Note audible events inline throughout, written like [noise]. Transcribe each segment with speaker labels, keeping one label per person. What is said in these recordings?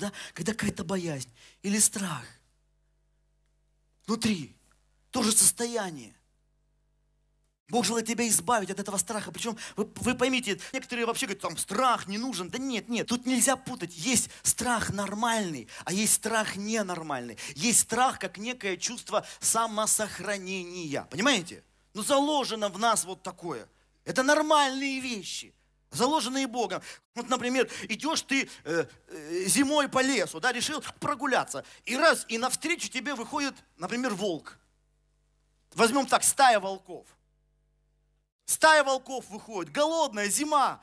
Speaker 1: да? Когда какая-то боязнь или страх. Внутри. тоже состояние. Бог желает тебя избавить от этого страха. Причем, вы, вы поймите, некоторые вообще говорят, там страх не нужен. Да нет, нет, тут нельзя путать. Есть страх нормальный, а есть страх ненормальный. Есть страх как некое чувство самосохранения. Понимаете? Ну заложено в нас вот такое. Это нормальные вещи заложенные Богом. Вот, например, идешь ты э, э, зимой по лесу, да, решил прогуляться, и раз, и навстречу тебе выходит, например, волк. Возьмем так, стая волков. Стая волков выходит, голодная, зима.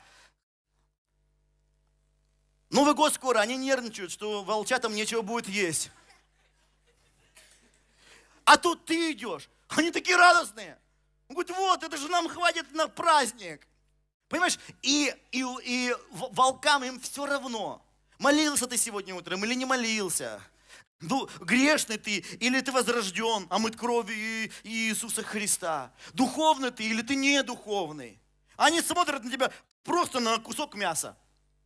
Speaker 1: Новый год скоро, они нервничают, что волчатам нечего будет есть. А тут ты идешь, они такие радостные. Он говорит, вот, это же нам хватит на праздник. Понимаешь, и, и, и волкам им все равно. Молился ты сегодня утром или не молился. Ну, грешный ты, или ты возрожден, омыт кровью Иисуса Христа. Духовный ты, или ты не духовный. Они смотрят на тебя просто на кусок мяса.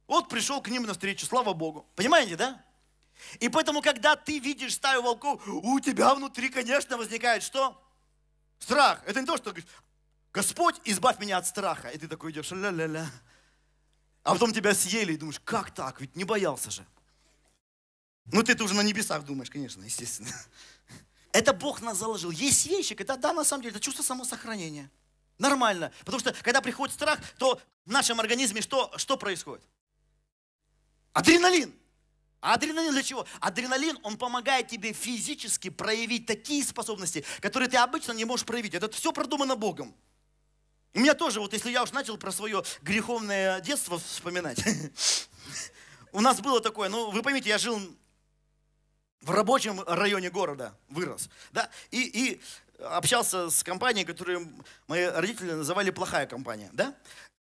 Speaker 1: Вот пришел к ним навстречу, слава Богу. Понимаете, да? И поэтому, когда ты видишь стаю волков, у тебя внутри, конечно, возникает что? Страх. Это не то, что Господь, избавь меня от страха. И ты такой идешь, ля-ля-ля. А потом тебя съели и думаешь, как так? Ведь не боялся же. Ну, ты-то уже на небесах думаешь, конечно, естественно. Это Бог нас заложил. Есть вещи, это да, на самом деле, это чувство самосохранения. Нормально. Потому что, когда приходит страх, то в нашем организме что, что происходит? Адреналин. А адреналин для чего? Адреналин, он помогает тебе физически проявить такие способности, которые ты обычно не можешь проявить. Это все продумано Богом. У меня тоже, вот если я уж начал про свое греховное детство вспоминать, [laughs] у нас было такое, ну, вы поймите, я жил в рабочем районе города, вырос, да, и, и общался с компанией, которую мои родители называли плохая компания, да,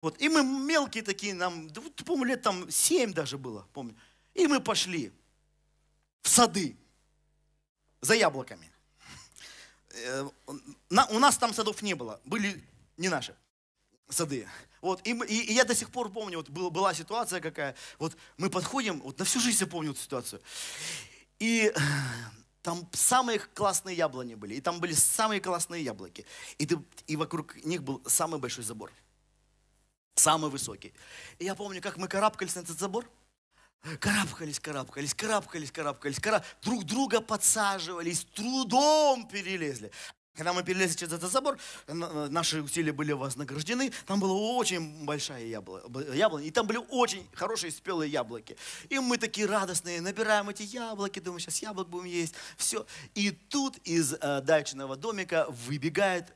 Speaker 1: вот, и мы мелкие такие, нам, помню, лет там 7 даже было, помню, и мы пошли в сады за яблоками. Э, у нас там садов не было, были не наши сады. Вот, и, и, и я до сих пор помню, вот был, была ситуация какая, вот мы подходим, вот на всю жизнь я помню эту ситуацию. И там самые классные яблони были, и там были самые классные яблоки. И, ты, и вокруг них был самый большой забор. Самый высокий. И я помню, как мы карабкались на этот забор. Карабкались, карабкались, карабкались, карабкались, караб... друг друга подсаживались, трудом перелезли. Когда мы перелезли через этот забор, наши усилия были вознаграждены. Там была очень большая яблоня, и там были очень хорошие спелые яблоки. И мы такие радостные, набираем эти яблоки, думаем, сейчас яблок будем есть. Все. И тут из э, дачного домика выбегает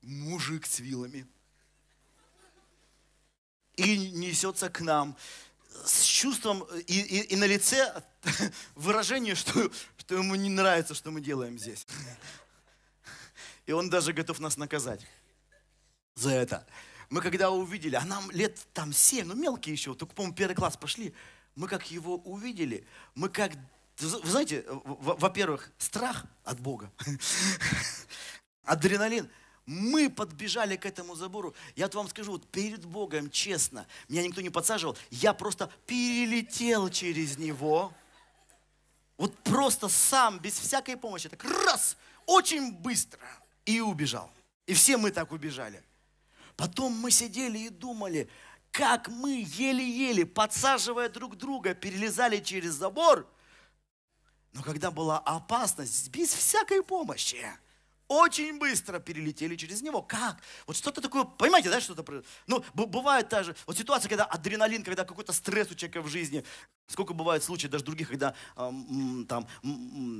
Speaker 1: мужик с вилами. И несется к нам с чувством и, и, и на лице [laughs] выражение, что, что ему не нравится, что мы делаем здесь. И он даже готов нас наказать за это. Мы когда увидели, а нам лет там семь, ну мелкие еще, только, по-моему, первый класс пошли, мы как его увидели, мы как, вы знаете, во-первых, страх от Бога, [laughs] адреналин, мы подбежали к этому забору. Я вот вам скажу, вот перед Богом, честно, меня никто не подсаживал, я просто перелетел через него. Вот просто сам, без всякой помощи, так раз, очень быстро – и убежал. И все мы так убежали. Потом мы сидели и думали, как мы еле-еле, подсаживая друг друга, перелезали через забор. Но когда была опасность, без всякой помощи, очень быстро перелетели через него. Как? Вот что-то такое, понимаете, да, что-то Ну, бывает даже, вот ситуация, когда адреналин, когда какой-то стресс у человека в жизни. Сколько бывает случаев даже других, когда там,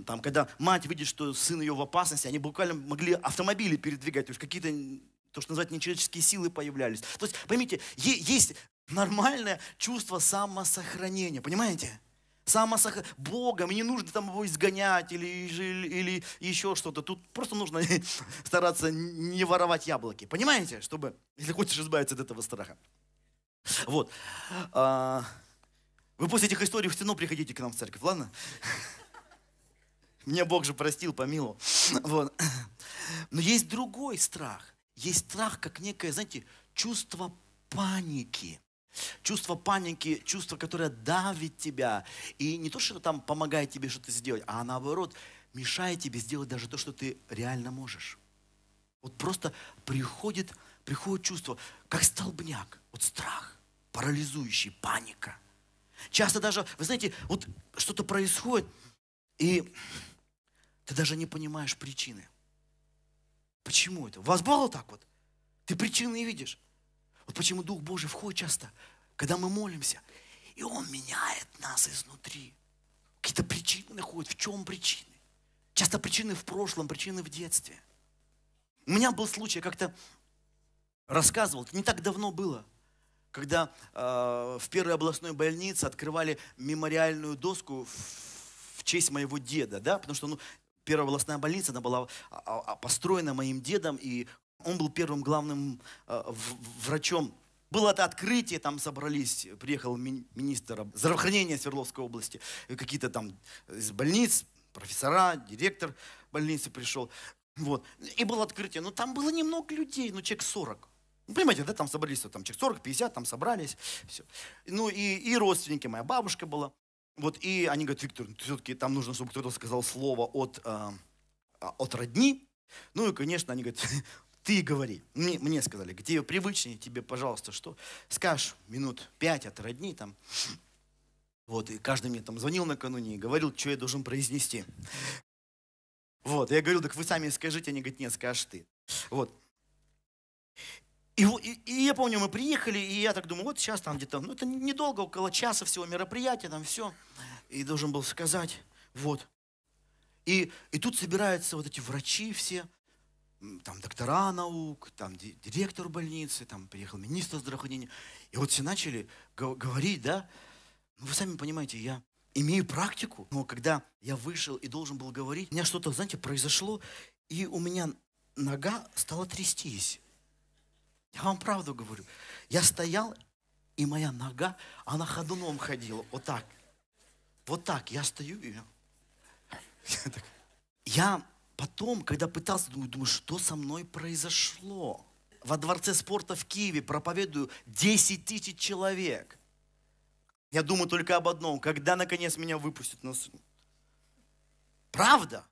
Speaker 1: там, когда мать видит, что сын ее в опасности, они буквально могли автомобили передвигать, то есть какие-то, то, что называют, нечеловеческие силы появлялись. То есть, поймите, есть нормальное чувство самосохранения, понимаете? Самосох... Богом, и не нужно там его изгонять или, или, или еще что-то. Тут просто нужно [laughs] стараться не воровать яблоки. Понимаете? Чтобы, если хочешь избавиться от этого страха. Вот. А, вы после этих историй все равно приходите к нам в церковь, ладно? Мне Бог же простил, помиловал. Вот. Но есть другой страх. Есть страх, как некое, знаете, чувство паники. Чувство паники, чувство, которое давит тебя. И не то, что там помогает тебе что-то сделать, а наоборот, мешает тебе сделать даже то, что ты реально можешь. Вот просто приходит, приходит чувство, как столбняк, вот страх, парализующий, паника. Часто даже, вы знаете, вот что-то происходит, и ты даже не понимаешь причины. Почему это? У вас было так вот? Ты причины не видишь. Вот почему Дух Божий входит часто, когда мы молимся, и Он меняет нас изнутри. Какие-то причины находят. В чем причины? Часто причины в прошлом, причины в детстве. У меня был случай, как-то рассказывал, не так давно было, когда э, в первой областной больнице открывали мемориальную доску в, в честь моего деда, да, потому что ну, первая областная больница, она была а, а, построена моим дедом, и он был первым главным э, врачом. Было это открытие, там собрались, приехал министр здравоохранения Свердловской области, какие-то там из больниц, профессора, директор больницы пришел. Вот. И было открытие. Но там было немного людей, ну человек 40. Ну, понимаете, да, там собрались, там человек 40, 50, там собрались. Все. Ну и, и родственники, моя бабушка была. Вот, и они говорят, Виктор, все-таки там нужно, чтобы кто-то сказал слово от, э, от родни. Ну и, конечно, они говорят, [laughs] ты говори. Мне, мне сказали, тебе привычнее, тебе, пожалуйста, что? Скажешь минут пять от родни там. Вот, и каждый мне там звонил накануне и говорил, что я должен произнести. Вот, я говорил, так вы сами скажите, они говорят, нет, скажешь ты. Вот. И, и, и я помню, мы приехали, и я так думаю, вот сейчас там где-то, ну это недолго, около часа всего мероприятия, там все. И должен был сказать, вот. И, и тут собираются вот эти врачи все, там доктора наук, там директор больницы, там приехал министр здравоохранения. И вот все начали говорить, да, ну, вы сами понимаете, я имею практику, но когда я вышел и должен был говорить, у меня что-то, знаете, произошло, и у меня нога стала трястись. Я вам правду говорю. Я стоял, и моя нога, она ходуном ходила. Вот так. Вот так. Я стою и... Я [laughs] потом, когда пытался, думаю, думаю, что со мной произошло? Во дворце спорта в Киеве проповедую 10 тысяч человек. Я думаю только об одном, когда наконец меня выпустят на суд. Правда?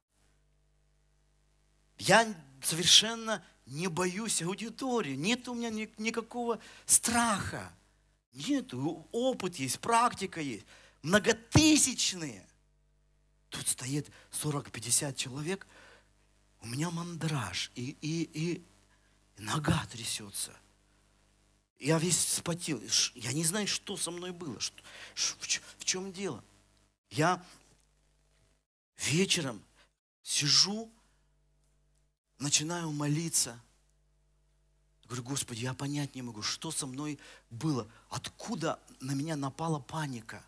Speaker 1: Я совершенно не боюсь аудитории. Нет у меня ни, никакого страха. Нет, опыт есть, практика есть. Многотысячные. Тут стоит 40-50 человек. У меня мандраж. И, и, и нога трясется. Я весь вспотел. Я не знаю, что со мной было. Что, в, чем дело? Я вечером сижу начинаю молиться. Говорю, Господи, я понять не могу, что со мной было. Откуда на меня напала паника?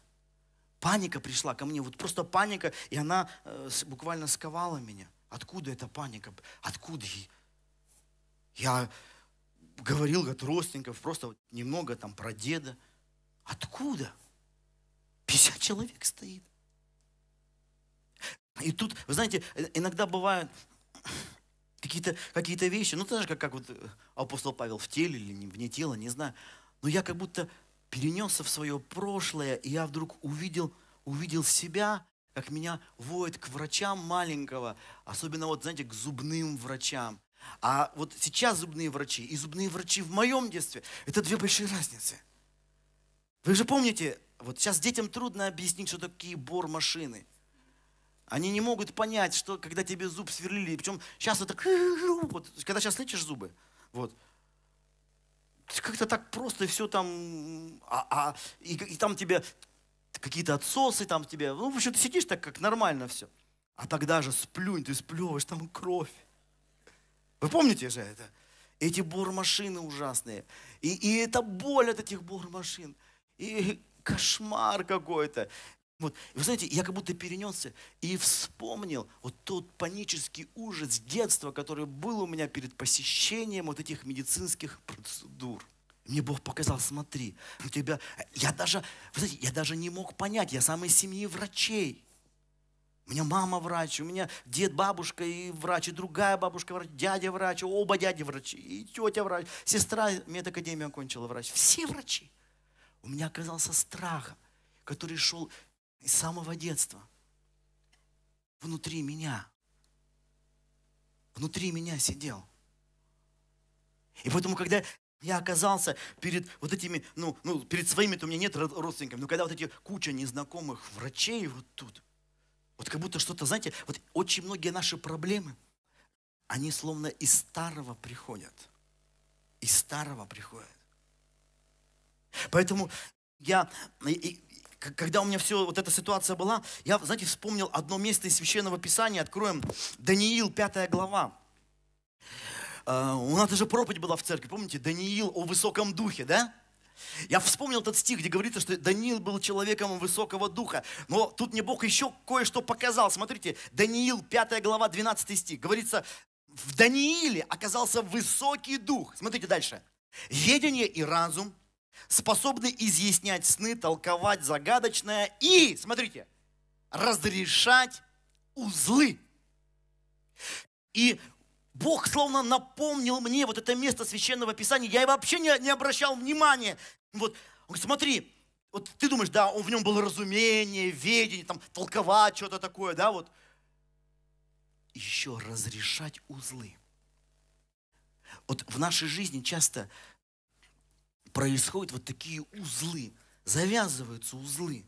Speaker 1: Паника пришла ко мне, вот просто паника, и она э, буквально сковала меня. Откуда эта паника? Откуда? Я говорил от родственников, просто немного там про деда. Откуда? 50 человек стоит. И тут, вы знаете, иногда бывает, какие-то какие вещи. Ну, ты знаешь, как, как вот апостол Павел в теле или не, вне тела, не знаю. Но я как будто перенесся в свое прошлое, и я вдруг увидел, увидел себя, как меня водят к врачам маленького, особенно вот, знаете, к зубным врачам. А вот сейчас зубные врачи и зубные врачи в моем детстве – это две большие разницы. Вы же помните, вот сейчас детям трудно объяснить, что такие бор-машины – они не могут понять, что когда тебе зуб сверлили, причем сейчас это, [laughs] вот, когда сейчас лечишь зубы, вот, как-то так просто все там, а, а, и, и там тебе какие-то отсосы, там тебе, ну, в общем, ты сидишь так, как нормально все. А тогда же сплюнь, ты сплевываешь, там кровь. Вы помните же это? Эти бормашины ужасные. И, и это боль от этих бормашин. И кошмар какой-то. Вот. Вы знаете, я как будто перенесся и вспомнил вот тот панический ужас детства, который был у меня перед посещением вот этих медицинских процедур. Мне Бог показал, смотри, у тебя, я даже, вы знаете, я даже не мог понять, я сам из семьи врачей. У меня мама врач, у меня дед, бабушка и врач, и другая бабушка врач, дядя врач, оба дяди врачи, и тетя врач, сестра медакадемию окончила врач. Все врачи. у меня оказался страх, который шел из самого детства. Внутри меня. Внутри меня сидел. И поэтому, когда я оказался перед вот этими, ну, ну перед своими-то у меня нет родственников, но когда вот эти куча незнакомых врачей вот тут, вот как будто что-то, знаете, вот очень многие наши проблемы, они словно из старого приходят. Из старого приходят. Поэтому я, и, когда у меня все, вот эта ситуация была, я, знаете, вспомнил одно место из Священного Писания, откроем Даниил, 5 глава. Uh, у нас даже проповедь была в церкви, помните, Даниил о высоком духе, да? Я вспомнил этот стих, где говорится, что Даниил был человеком высокого духа. Но тут мне Бог еще кое-что показал. Смотрите, Даниил, 5 глава, 12 стих. Говорится, в Данииле оказался высокий дух. Смотрите дальше. Ведение и разум, способны изъяснять сны, толковать загадочное и, смотрите, разрешать узлы. И Бог словно напомнил мне вот это место священного писания. Я вообще не, не обращал внимания. Вот, он говорит, смотри, вот ты думаешь, да, он, в нем было разумение, ведение, там, толковать что-то такое, да, вот. Еще разрешать узлы. Вот в нашей жизни часто происходят вот такие узлы, завязываются узлы.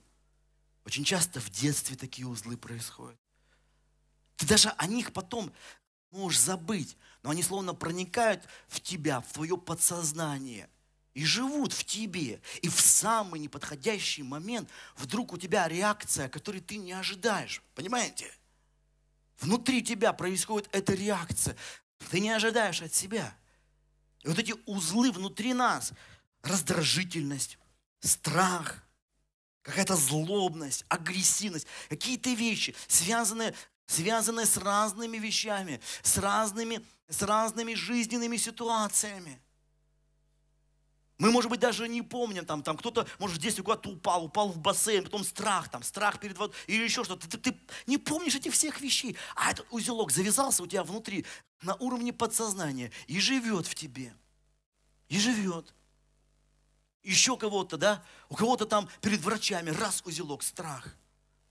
Speaker 1: Очень часто в детстве такие узлы происходят. Ты даже о них потом можешь забыть, но они словно проникают в тебя, в твое подсознание и живут в тебе. И в самый неподходящий момент вдруг у тебя реакция, которой ты не ожидаешь. Понимаете? Внутри тебя происходит эта реакция. Ты не ожидаешь от себя. И вот эти узлы внутри нас, раздражительность, страх, какая-то злобность, агрессивность, какие-то вещи, связанные, связанные с разными вещами, с разными, с разными жизненными ситуациями. Мы, может быть, даже не помним, там, там кто-то, может, здесь куда-то упал, упал в бассейн, потом страх, там, страх перед водой, или еще что-то. Ты, ты, ты не помнишь этих всех вещей, а этот узелок завязался у тебя внутри, на уровне подсознания, и живет в тебе. И живет еще кого-то, да, у кого-то там перед врачами, раз узелок, страх.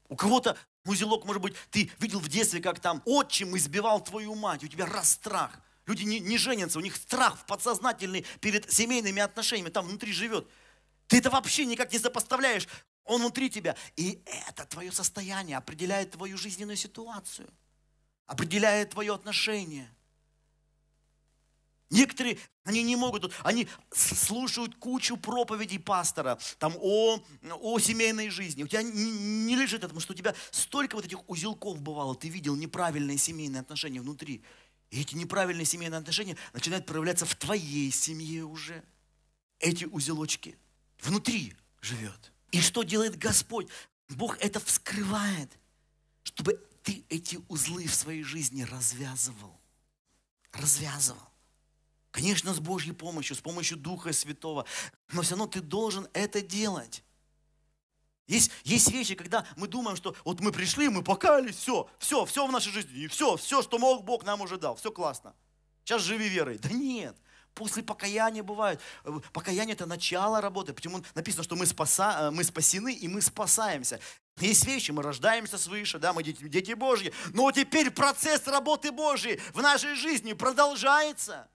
Speaker 1: У кого-то узелок, может быть, ты видел в детстве, как там отчим избивал твою мать, у тебя раз страх. Люди не, не женятся, у них страх подсознательный перед семейными отношениями, там внутри живет. Ты это вообще никак не сопоставляешь. Он внутри тебя. И это твое состояние определяет твою жизненную ситуацию, определяет твое отношение. Некоторые, они не могут, они слушают кучу проповедей пастора там, о, о семейной жизни. У тебя не, не лежит это, потому что у тебя столько вот этих узелков бывало. Ты видел неправильные семейные отношения внутри. И эти неправильные семейные отношения начинают проявляться в твоей семье уже. Эти узелочки внутри живет. И что делает Господь? Бог это вскрывает, чтобы ты эти узлы в своей жизни развязывал. Развязывал. Конечно, с Божьей помощью, с помощью Духа Святого. Но все равно ты должен это делать. Есть, есть вещи, когда мы думаем, что вот мы пришли, мы покаялись, все, все, все в нашей жизни, и все, все, что мог, Бог нам уже дал, все классно. Сейчас живи верой. Да нет, после покаяния бывает. Покаяние это начало работы. Почему написано, что мы, спаса, э, мы спасены и мы спасаемся. Есть вещи, мы рождаемся свыше, да, мы дети, дети Божьи. Но теперь процесс работы Божьей в нашей жизни продолжается.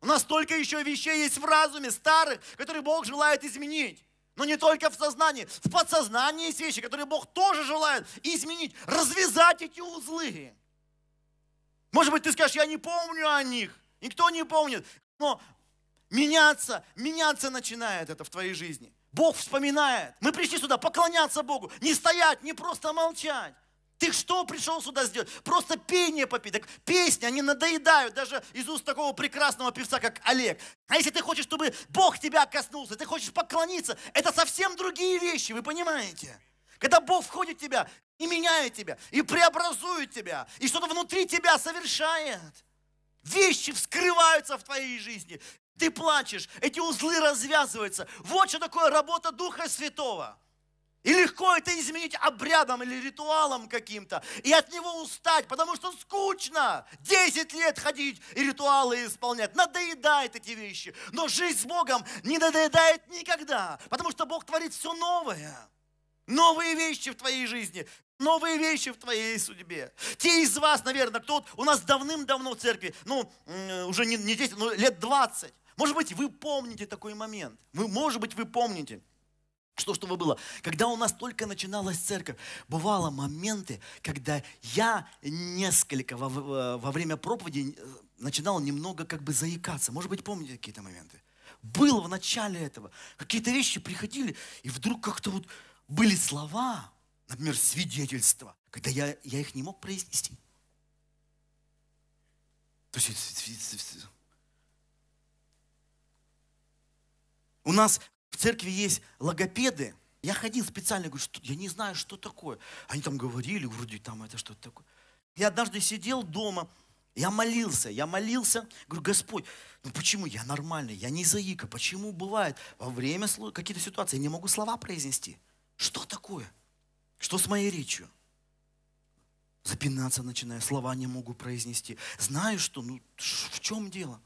Speaker 1: У нас столько еще вещей есть в разуме, старых, которые Бог желает изменить. Но не только в сознании. В подсознании есть вещи, которые Бог тоже желает изменить, развязать эти узлы. Может быть, ты скажешь, я не помню о них. Никто не помнит. Но меняться, меняться начинает это в твоей жизни. Бог вспоминает. Мы пришли сюда поклоняться Богу. Не стоять, не просто молчать. Ты что пришел сюда сделать? Просто пение попить. Так песни, они надоедают даже из уст такого прекрасного певца, как Олег. А если ты хочешь, чтобы Бог тебя коснулся, ты хочешь поклониться, это совсем другие вещи, вы понимаете? Когда Бог входит в тебя и меняет тебя, и преобразует тебя, и что-то внутри тебя совершает. Вещи вскрываются в твоей жизни. Ты плачешь, эти узлы развязываются. Вот что такое работа Духа Святого. И легко это изменить обрядом или ритуалом каким-то. И от него устать, потому что скучно. Десять лет ходить и ритуалы исполнять. Надоедает эти вещи. Но жизнь с Богом не надоедает никогда. Потому что Бог творит все новое. Новые вещи в твоей жизни. Новые вещи в твоей судьбе. Те из вас, наверное, кто у нас давным-давно в церкви, ну, уже не, не 10, но лет 20. Может быть, вы помните такой момент. Вы, может быть, вы помните. Что, что было? Когда у нас только начиналась церковь, бывало моменты, когда я несколько во, во время проповеди э, начинал немного как бы заикаться. Может быть, помните какие-то моменты? Было в начале этого. Какие-то вещи приходили, и вдруг как-то вот были слова, например, свидетельства, когда я, я их не мог произнести. То есть у нас церкви есть логопеды. Я ходил специально, говорю, что, я не знаю, что такое. Они там говорили, вроде там это что-то такое. Я однажды сидел дома, я молился, я молился, говорю, Господь, ну почему я нормальный, я не заика, почему бывает во время каких-то ситуаций я не могу слова произнести? Что такое? Что с моей речью? Запинаться начинаю, слова не могу произнести. Знаю, что, ну в чем дело?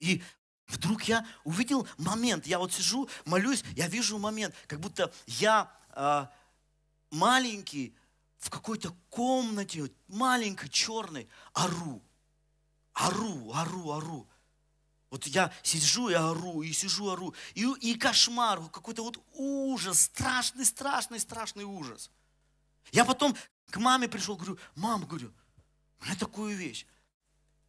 Speaker 1: И Вдруг я увидел момент, я вот сижу, молюсь, я вижу момент, как будто я э, маленький в какой-то комнате, маленькой, черной, ору. Ору, ору, ору. Вот я сижу и ору, и сижу, ору. И, и кошмар, какой-то вот ужас, страшный, страшный, страшный ужас. Я потом к маме пришел, говорю, мам, говорю, у меня такую вещь.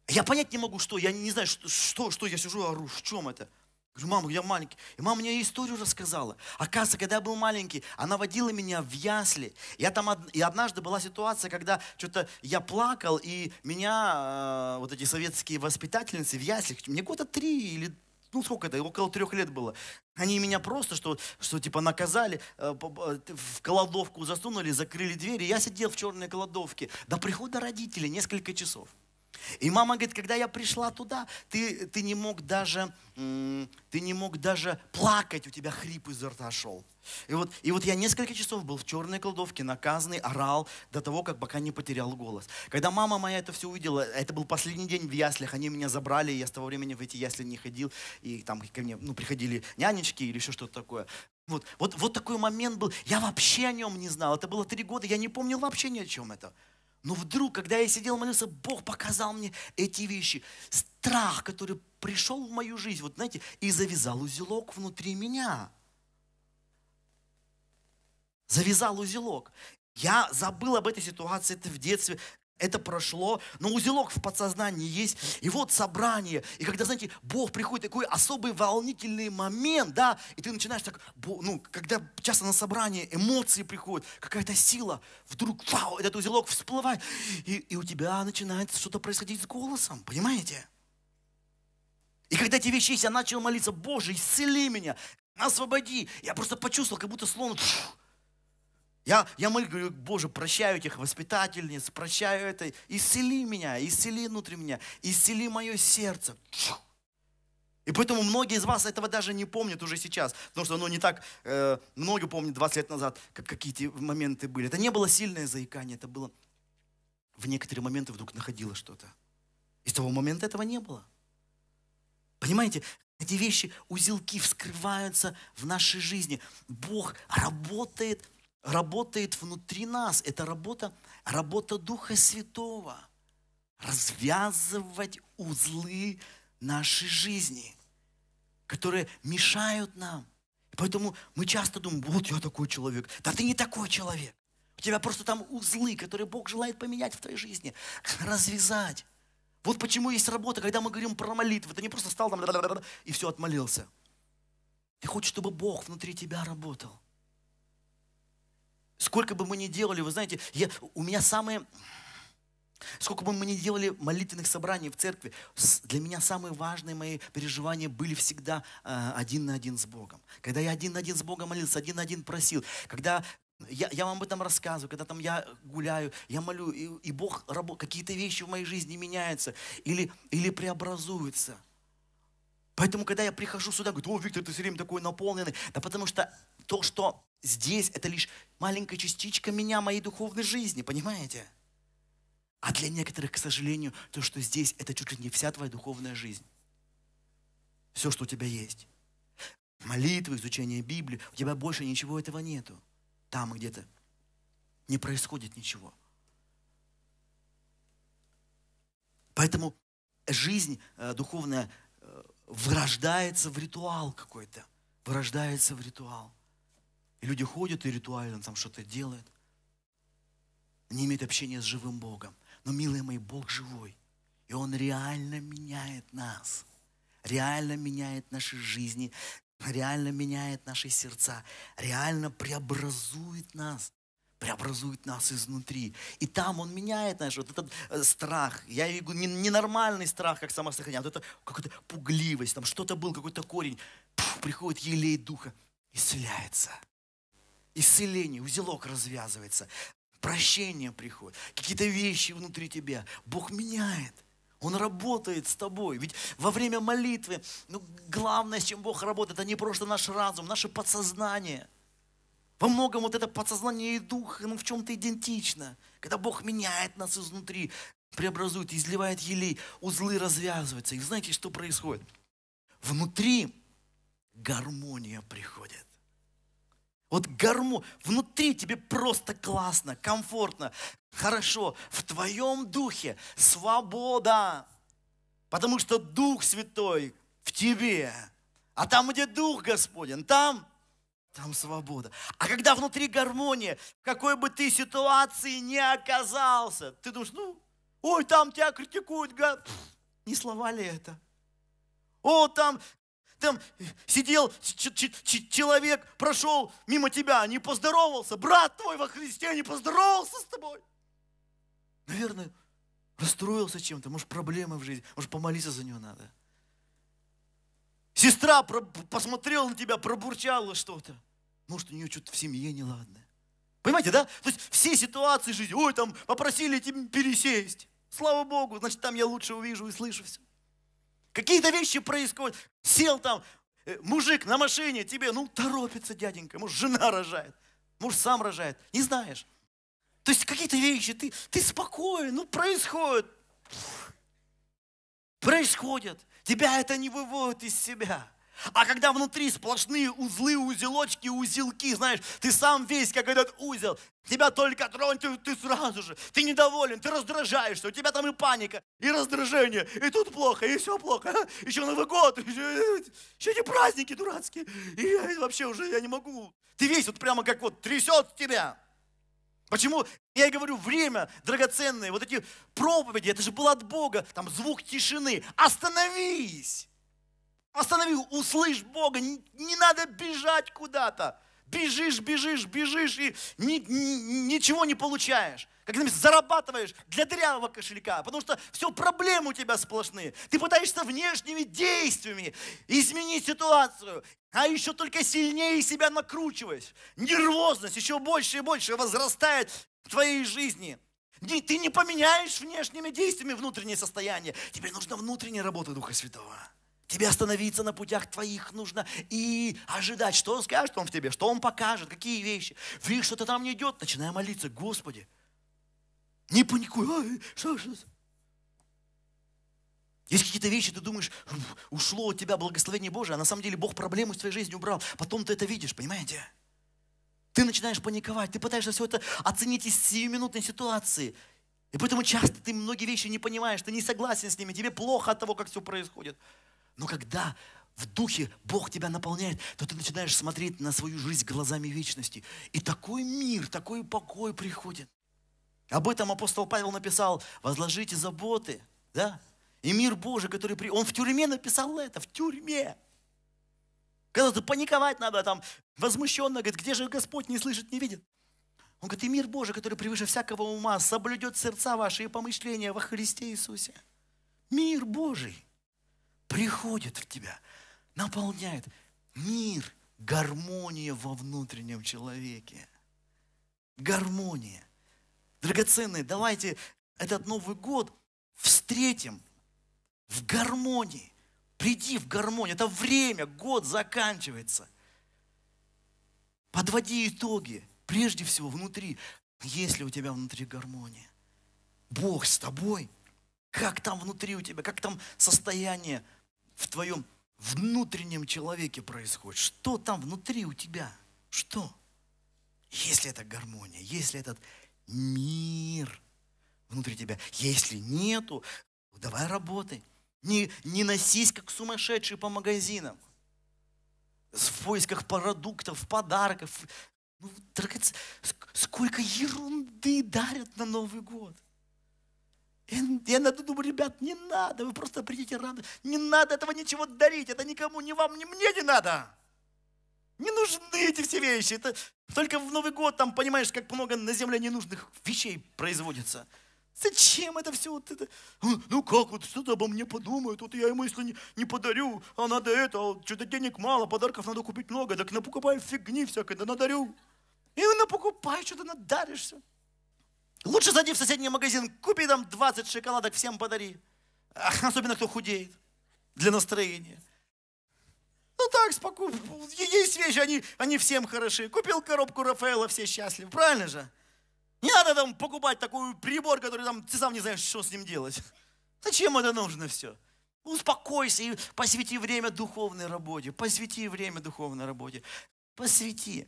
Speaker 1: Я понять не могу, что, я не знаю, что, что, что я сижу, ору, в чем это. Говорю, мама, я маленький. И мама мне историю рассказала. Оказывается, когда я был маленький, она водила меня в ясли. Я там, и однажды была ситуация, когда что-то я плакал, и меня э, вот эти советские воспитательницы в яслях, мне года три или ну сколько это, около трех лет было. Они меня просто, что, что типа наказали, э, в кладовку засунули, закрыли двери. Я сидел в черной кладовке до прихода родителей несколько часов. И мама говорит, когда я пришла туда, ты, ты, не мог даже, ты не мог даже плакать, у тебя хрип изо рта шел. И вот, и вот я несколько часов был в черной кладовке, наказанный, орал до того, как пока не потерял голос. Когда мама моя это все увидела, это был последний день в яслях, они меня забрали, я с того времени в эти ясли не ходил, и там ко мне ну, приходили нянечки или еще что-то такое. Вот, вот, вот такой момент был, я вообще о нем не знал, это было три года, я не помнил вообще ни о чем это. Но вдруг, когда я сидел молился, Бог показал мне эти вещи. Страх, который пришел в мою жизнь, вот знаете, и завязал узелок внутри меня. Завязал узелок. Я забыл об этой ситуации, это в детстве это прошло, но узелок в подсознании есть. И вот собрание. И когда, знаете, Бог приходит, такой особый волнительный момент, да, и ты начинаешь так, ну, когда часто на собрание эмоции приходят, какая-то сила, вдруг, вау, этот узелок всплывает, и, и у тебя начинает что-то происходить с голосом, понимаете? И когда эти вещи есть, я начал молиться, Боже, исцели меня, освободи. Я просто почувствовал, как будто слон, я, я молю, говорю, Боже, прощаю этих воспитательниц, прощаю это, исцели меня, исцели внутри меня, исцели мое сердце. И поэтому многие из вас этого даже не помнят уже сейчас, потому что оно не так, э, многие помнят 20 лет назад, как какие-то моменты были. Это не было сильное заикание, это было в некоторые моменты вдруг находило что-то. И с того момента этого не было. Понимаете, эти вещи, узелки вскрываются в нашей жизни. Бог работает работает внутри нас. Это работа, работа Духа Святого. Развязывать узлы нашей жизни, которые мешают нам. Поэтому мы часто думаем, вот я такой человек. Да ты не такой человек. У тебя просто там узлы, которые Бог желает поменять в твоей жизни. Развязать. Вот почему есть работа, когда мы говорим про молитву. Ты не просто стал там [laughs] и все отмолился. Ты хочешь, чтобы Бог внутри тебя работал. Сколько бы мы ни делали, вы знаете, я, у меня самые... Сколько бы мы ни делали молитвенных собраний в церкви, для меня самые важные мои переживания были всегда э, один на один с Богом. Когда я один на один с Богом молился, один на один просил, когда я, я вам об этом рассказываю, когда там я гуляю, я молю, и, и Бог, какие-то вещи в моей жизни меняются или, или преобразуются. Поэтому, когда я прихожу сюда, говорю, о, Виктор, ты все время такой наполненный. Да потому что то, что здесь, это лишь маленькая частичка меня, моей духовной жизни, понимаете? А для некоторых, к сожалению, то, что здесь, это чуть ли не вся твоя духовная жизнь. Все, что у тебя есть. Молитвы, изучение Библии, у тебя больше ничего этого нету. Там где-то не происходит ничего. Поэтому жизнь э, духовная э, вырождается в ритуал какой-то. Вырождается в ритуал. И люди ходят и ритуально там что-то делают. Не имеют общения с живым Богом. Но, милые мои, Бог живой. И Он реально меняет нас. Реально меняет наши жизни. Реально меняет наши сердца. Реально преобразует нас преобразует нас изнутри. И там он меняет, знаешь, вот этот э, страх. Я говорю, не, не нормальный страх, как самосохранение, а вот это какая-то пугливость, там что-то был, какой-то корень. Пух, приходит елей духа, исцеляется. Исцеление, узелок развязывается. Прощение приходит. Какие-то вещи внутри тебя. Бог меняет. Он работает с тобой. Ведь во время молитвы, ну, главное, с чем Бог работает, это не просто наш разум, наше подсознание – во многом вот это подсознание и дух ну, в чем-то идентично. Когда Бог меняет нас изнутри, преобразует, изливает елей, узлы развязываются. И знаете, что происходит? Внутри гармония приходит. Вот гармо, внутри тебе просто классно, комфортно, хорошо. В твоем духе свобода. Потому что Дух Святой в тебе. А там, где Дух Господен, там там свобода. А когда внутри гармония, в какой бы ты ситуации не оказался, ты думаешь, ну, ой, там тебя критикуют. Не слова ли это? О, там, там сидел человек, прошел мимо тебя, не поздоровался, брат твой во Христе не поздоровался с тобой. Наверное, расстроился чем-то, может, проблемы в жизни, может, помолиться за него надо. Сестра посмотрела на тебя, пробурчала что-то. Может, у нее что-то в семье неладное. Понимаете, да? То есть все ситуации жизни, ой, там попросили тебя пересесть. Слава Богу, значит, там я лучше увижу и слышу все. Какие-то вещи происходят. Сел там э, мужик на машине, тебе, ну, торопится дяденька, может, жена рожает, может, сам рожает, не знаешь. То есть какие-то вещи, ты, ты спокоен, ну, происходит. Происходят. Тебя это не выводит из себя. А когда внутри сплошные узлы, узелочки, узелки, знаешь, ты сам весь как этот узел, тебя только тронь, ты, ты сразу же, ты недоволен, ты раздражаешься, у тебя там и паника, и раздражение, и тут плохо, и все плохо, [laughs] еще Новый год, [laughs] еще, еще эти праздники дурацкие, и я вообще уже я не могу. Ты весь вот прямо как вот трясет тебя. Почему? Я и говорю, время драгоценное, вот эти проповеди, это же было от Бога, там звук тишины. Остановись! Останови, услышь Бога, не, не надо бежать куда-то. Бежишь, бежишь, бежишь и ни, ни, ничего не получаешь. Когда зарабатываешь для дырявого кошелька, потому что все проблемы у тебя сплошные. Ты пытаешься внешними действиями изменить ситуацию, а еще только сильнее себя накручиваешь. Нервозность еще больше и больше возрастает в твоей жизни. Ты не поменяешь внешними действиями внутреннее состояние. Тебе нужна внутренняя работа Духа Святого. Тебе остановиться на путях твоих нужно и ожидать, что Он скажет Он в тебе, что Он покажет, какие вещи. Видишь, что-то там не идет, начинай молиться, Господи. Не паникуй, Ай, что, что? Есть какие-то вещи, ты думаешь, ушло от тебя благословение Божие, а на самом деле Бог проблему из твоей жизни убрал. Потом ты это видишь, понимаете? Ты начинаешь паниковать, ты пытаешься все это оценить из сиюминутной ситуации. И поэтому часто ты многие вещи не понимаешь, ты не согласен с ними, тебе плохо от того, как все происходит. Но когда в духе Бог тебя наполняет, то ты начинаешь смотреть на свою жизнь глазами вечности. И такой мир, такой покой приходит. Об этом апостол Павел написал, возложите заботы, да? И мир Божий, который при... Он в тюрьме написал это, в тюрьме. Когда ты паниковать надо, там, возмущенно, говорит, где же Господь не слышит, не видит? Он говорит, и мир Божий, который превыше всякого ума, соблюдет сердца ваши и помышления во Христе Иисусе. Мир Божий приходит в тебя, наполняет мир, гармония во внутреннем человеке. Гармония. Драгоценные, давайте этот Новый год встретим в гармонии, Приди в гармонию. Это время, год заканчивается. Подводи итоги. Прежде всего внутри. Есть ли у тебя внутри гармония? Бог с тобой. Как там внутри у тебя, как там состояние в твоем внутреннем человеке происходит? Что там внутри у тебя? Что? Если это гармония, если этот мир внутри тебя, если нету, давай работай. Не, не носись, как сумасшедший по магазинам. В поисках продуктов, подарков. Ну, сколько ерунды дарят на Новый год. Я, я думаю, ребят, не надо, вы просто придите рано. Не надо этого ничего дарить, это никому, ни вам, ни мне не надо. Не нужны эти все вещи. Это только в Новый год там, понимаешь, как много на земле ненужных вещей производится. Зачем это все? Вот это? Ну как, вот что-то обо мне подумают, вот я ему если не, не подарю, а надо это, а что-то денег мало, подарков надо купить много, так напокупай фигни всякой, да надарю. И напокупай, что-то надаришься. Лучше зайди в соседний магазин, купи там 20 шоколадок, всем подари. Особенно кто худеет, для настроения. Ну так, спокойно. Есть вещи, они, они всем хороши. Купил коробку Рафаэла, все счастливы. Правильно же? Не надо там покупать такой прибор, который там ты сам не знаешь, что с ним делать. Зачем это нужно все? Успокойся и посвяти время духовной работе. Посвяти время духовной работе. Посвяти.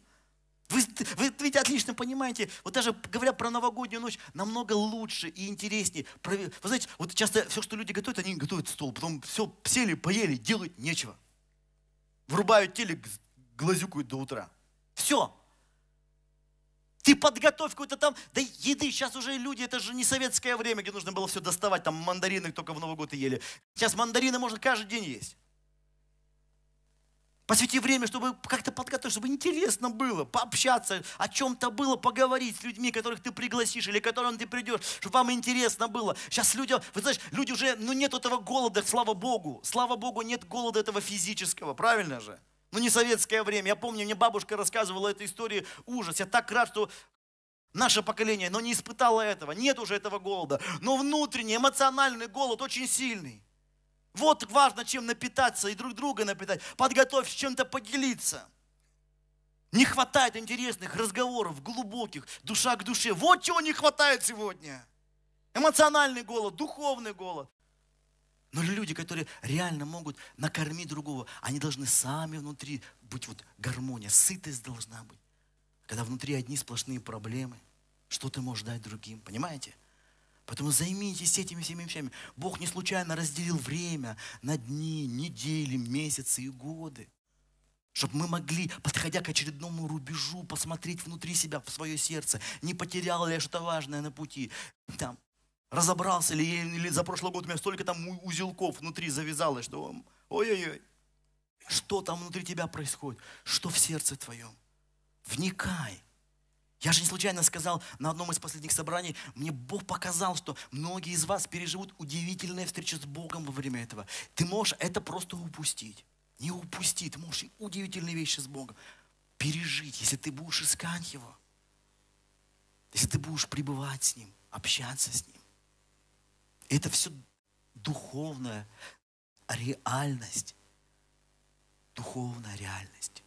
Speaker 1: Вы, вы ведь отлично понимаете, вот даже говоря про новогоднюю ночь, намного лучше и интереснее. Вы знаете, вот часто все, что люди готовят, они готовят стол, потом все сели, поели, делать нечего. Врубают телек, глазюкают до утра. Все. Ты подготовь какой-то там, да еды, сейчас уже люди, это же не советское время, где нужно было все доставать, там мандарины только в Новый год и ели. Сейчас мандарины можно каждый день есть. Посвяти время, чтобы как-то подготовить, чтобы интересно было, пообщаться, о чем-то было, поговорить с людьми, которых ты пригласишь или к которым ты придешь, чтобы вам интересно было. Сейчас люди, вы знаешь, люди уже, ну нет этого голода, слава Богу. Слава Богу, нет голода этого физического, правильно же? Ну не советское время. Я помню, мне бабушка рассказывала эту историю, ужас. Я так рад, что наше поколение, но не испытало этого. Нет уже этого голода. Но внутренний, эмоциональный голод очень сильный. Вот важно, чем напитаться и друг друга напитать. Подготовь чем-то поделиться. Не хватает интересных разговоров, глубоких, душа к душе. Вот чего не хватает сегодня. Эмоциональный голод, духовный голод. Но люди, которые реально могут накормить другого, они должны сами внутри быть вот гармония, сытость должна быть. Когда внутри одни сплошные проблемы, что ты можешь дать другим, понимаете? Поэтому займитесь этими всеми вещами. Бог не случайно разделил время на дни, недели, месяцы и годы. Чтобы мы могли, подходя к очередному рубежу, посмотреть внутри себя, в свое сердце, не потерял ли я что-то важное на пути. Там, разобрался ли, или за прошлый год у меня столько там узелков внутри завязалось, что ой-ой-ой. Что там внутри тебя происходит? Что в сердце твоем? Вникай. Я же не случайно сказал на одном из последних собраний, мне Бог показал, что многие из вас переживут удивительные встречи с Богом во время этого. Ты можешь это просто упустить. Не упусти, ты можешь удивительные вещи с Богом пережить, если ты будешь искать Его. Если ты будешь пребывать с Ним, общаться с Ним. Это все духовная реальность. Духовная реальность.